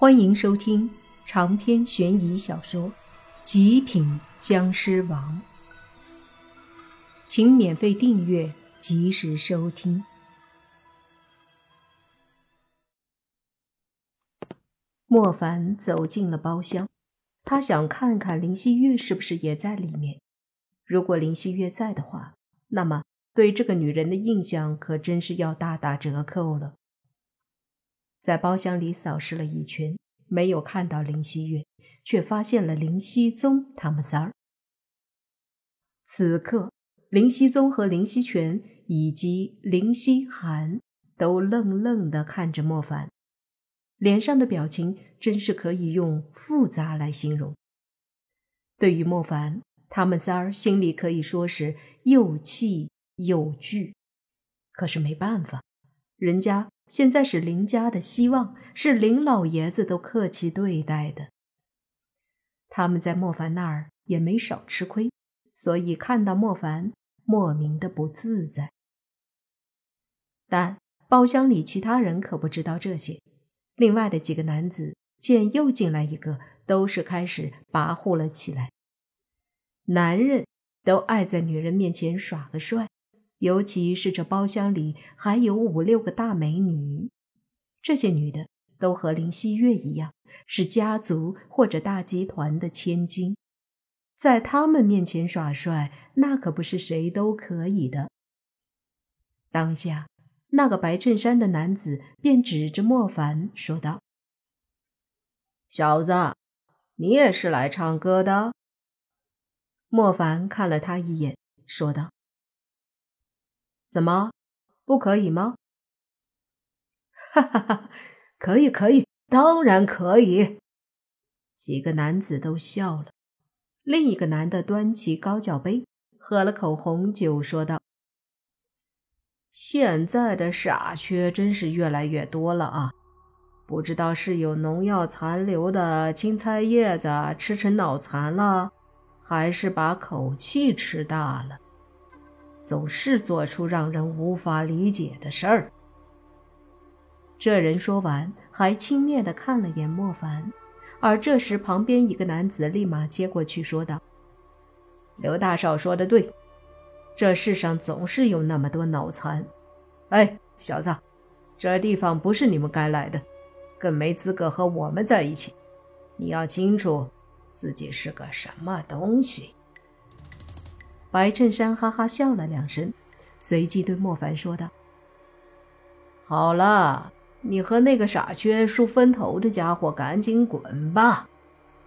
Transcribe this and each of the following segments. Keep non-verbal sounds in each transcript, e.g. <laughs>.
欢迎收听长篇悬疑小说《极品僵尸王》，请免费订阅，及时收听。莫凡走进了包厢，他想看看林希月是不是也在里面。如果林希月在的话，那么对这个女人的印象可真是要大打折扣了。在包厢里扫视了一圈，没有看到林希月，却发现了林熙宗他们仨儿。此刻，林熙宗和林熙全以及林熙涵都愣愣地看着莫凡，脸上的表情真是可以用复杂来形容。对于莫凡，他们仨儿心里可以说是又气又惧，可是没办法，人家。现在是林家的希望，是林老爷子都客气对待的。他们在莫凡那儿也没少吃亏，所以看到莫凡莫名的不自在。但包厢里其他人可不知道这些。另外的几个男子见又进来一个，都是开始跋扈了起来。男人都爱在女人面前耍个帅。尤其是这包厢里还有五六个大美女，这些女的都和林希月一样，是家族或者大集团的千金，在他们面前耍帅，那可不是谁都可以的。当下，那个白衬衫的男子便指着莫凡说道：“小子，你也是来唱歌的？”莫凡看了他一眼，说道。怎么，不可以吗？<laughs> 哈哈哈，可以，可以，当然可以。几个男子都笑了。另一个男的端起高脚杯，喝了口红酒，说道：“现在的傻缺真是越来越多了啊！不知道是有农药残留的青菜叶子吃成脑残了，还是把口气吃大了。”总是做出让人无法理解的事儿。这人说完，还轻蔑地看了眼莫凡。而这时，旁边一个男子立马接过去说道：“刘大少说的对，这世上总是有那么多脑残。哎，小子，这地方不是你们该来的，更没资格和我们在一起。你要清楚自己是个什么东西。”白衬衫哈哈笑了两声，随即对莫凡说道：“好了，你和那个傻缺梳分头的家伙赶紧滚吧，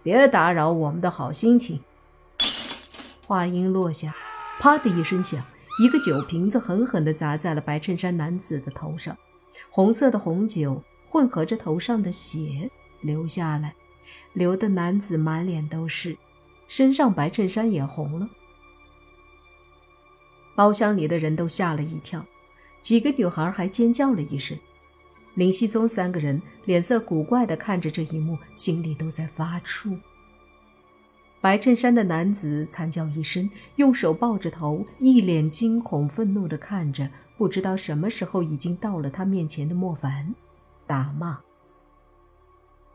别打扰我们的好心情。”话音落下，啪的一声响，一个酒瓶子狠狠地砸在了白衬衫男子的头上，红色的红酒混合着头上的血流下来，流的男子满脸都是，身上白衬衫也红了。包厢里的人都吓了一跳，几个女孩还尖叫了一声。林熙宗三个人脸色古怪地看着这一幕，心里都在发怵。白衬衫的男子惨叫一声，用手抱着头，一脸惊恐愤怒地看着不知道什么时候已经到了他面前的莫凡，大骂：“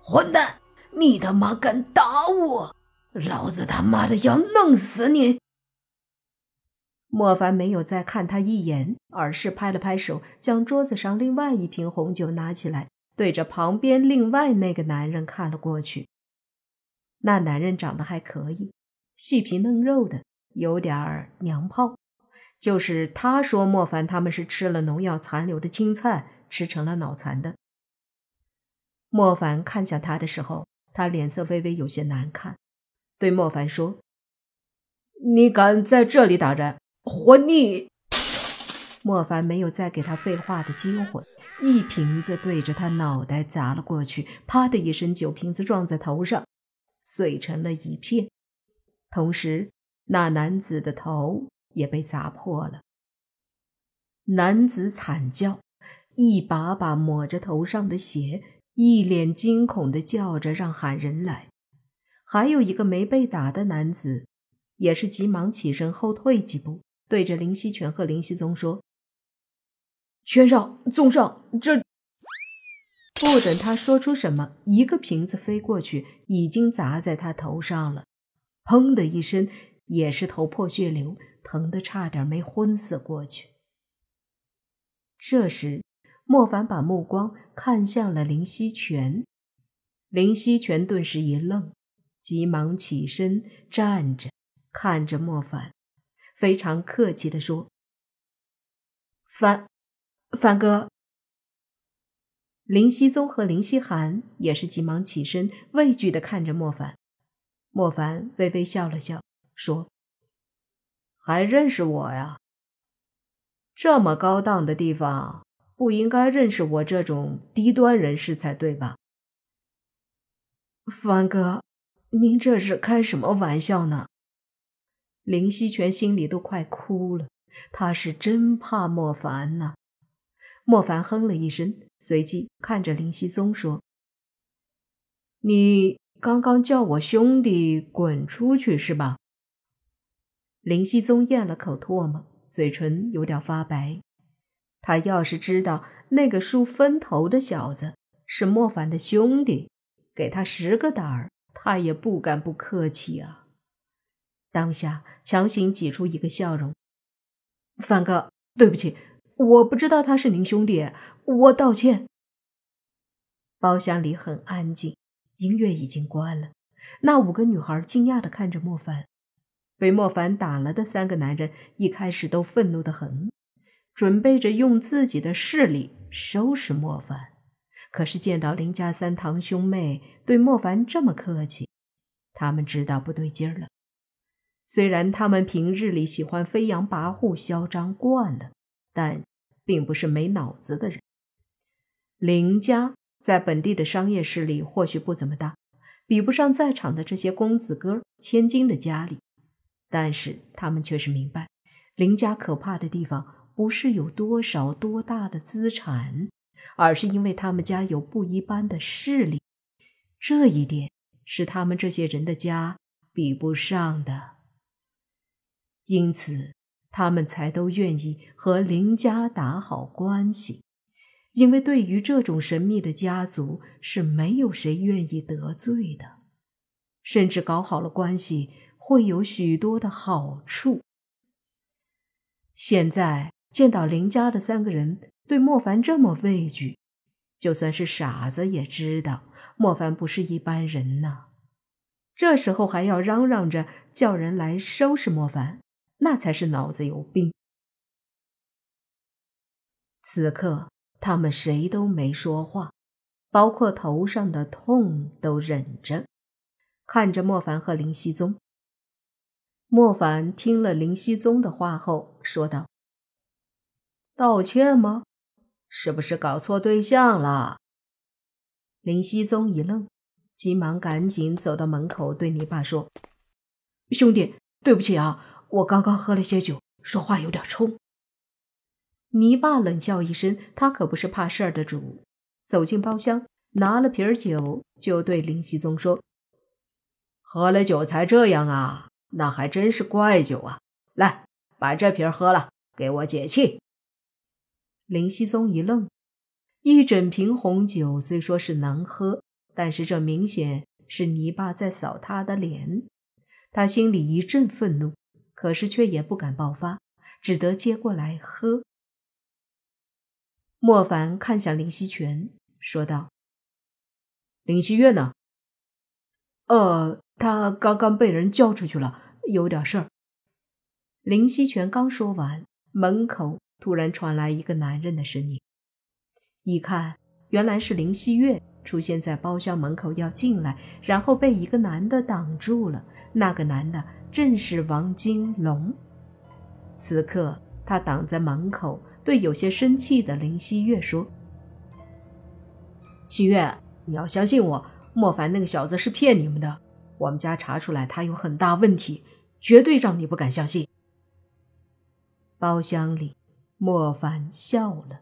混蛋！你他妈敢打我，老子他妈的要弄死你！”莫凡没有再看他一眼，而是拍了拍手，将桌子上另外一瓶红酒拿起来，对着旁边另外那个男人看了过去。那男人长得还可以，细皮嫩肉的，有点儿娘炮。就是他说莫凡他们是吃了农药残留的青菜，吃成了脑残的。莫凡看向他的时候，他脸色微微有些难看，对莫凡说：“你敢在这里打人？”活腻！莫凡没有再给他废话的机会，一瓶子对着他脑袋砸了过去，啪的一声，酒瓶子撞在头上，碎成了一片。同时，那男子的头也被砸破了。男子惨叫，一把把抹着头上的血，一脸惊恐的叫着让喊人来。还有一个没被打的男子，也是急忙起身后退几步。对着林希全和林希宗说：“全上，宗上，这 <laughs> ……”不等他说出什么，一个瓶子飞过去，已经砸在他头上了，砰的一声，也是头破血流，疼得差点没昏死过去。这时，莫凡把目光看向了林希全，林希全顿时一愣，急忙起身站着，看着莫凡，非常客气地说：“凡，凡哥。”林熙宗和林希涵也是急忙起身，畏惧地看着莫凡。莫凡微微笑了笑，说：“还认识我呀？这么高档的地方，不应该认识我这种低端人士才对吧？”凡哥，您这是开什么玩笑呢？林希全心里都快哭了，他是真怕莫凡呐。莫凡哼了一声。随即看着林希宗说：“你刚刚叫我兄弟滚出去是吧？”林熙宗咽了口唾沫，嘴唇有点发白。他要是知道那个梳分头的小子是莫凡的兄弟，给他十个胆儿，他也不敢不客气啊。当下强行挤出一个笑容：“凡哥，对不起。”我不知道他是您兄弟，我道歉。包厢里很安静，音乐已经关了。那五个女孩惊讶的看着莫凡，被莫凡打了的三个男人一开始都愤怒的很，准备着用自己的势力收拾莫凡。可是见到林家三堂兄妹对莫凡这么客气，他们知道不对劲儿了。虽然他们平日里喜欢飞扬跋扈、嚣张惯了。但并不是没脑子的人。林家在本地的商业势力或许不怎么大，比不上在场的这些公子哥、千金的家里，但是他们却是明白，林家可怕的地方不是有多少多大的资产，而是因为他们家有不一般的势力。这一点是他们这些人的家比不上的。因此。他们才都愿意和林家打好关系，因为对于这种神秘的家族是没有谁愿意得罪的，甚至搞好了关系会有许多的好处。现在见到林家的三个人对莫凡这么畏惧，就算是傻子也知道莫凡不是一般人呐。这时候还要嚷嚷着叫人来收拾莫凡。那才是脑子有病。此刻，他们谁都没说话，包括头上的痛都忍着，看着莫凡和林熙宗。莫凡听了林熙宗的话后，说道：“道歉吗？是不是搞错对象了？”林熙宗一愣，急忙赶紧走到门口，对泥巴说：“兄弟，对不起啊。”我刚刚喝了些酒，说话有点冲。泥巴冷笑一声，他可不是怕事儿的主。走进包厢，拿了瓶酒，就对林熙宗说：“喝了酒才这样啊？那还真是怪酒啊！来，把这瓶喝了，给我解气。”林熙宗一愣，一整瓶红酒虽说是能喝，但是这明显是泥巴在扫他的脸。他心里一阵愤怒。可是却也不敢爆发，只得接过来喝。莫凡看向林希全，说道：“林希月呢？”“呃，他刚刚被人叫出去了，有点事儿。”林希全刚说完，门口突然传来一个男人的声音。一看，原来是林希月出现在包厢门口要进来，然后被一个男的挡住了。那个男的。正是王金龙。此刻，他挡在门口，对有些生气的林希月说：“希月，你要相信我，莫凡那个小子是骗你们的。我们家查出来他有很大问题，绝对让你不敢相信。”包厢里，莫凡笑了。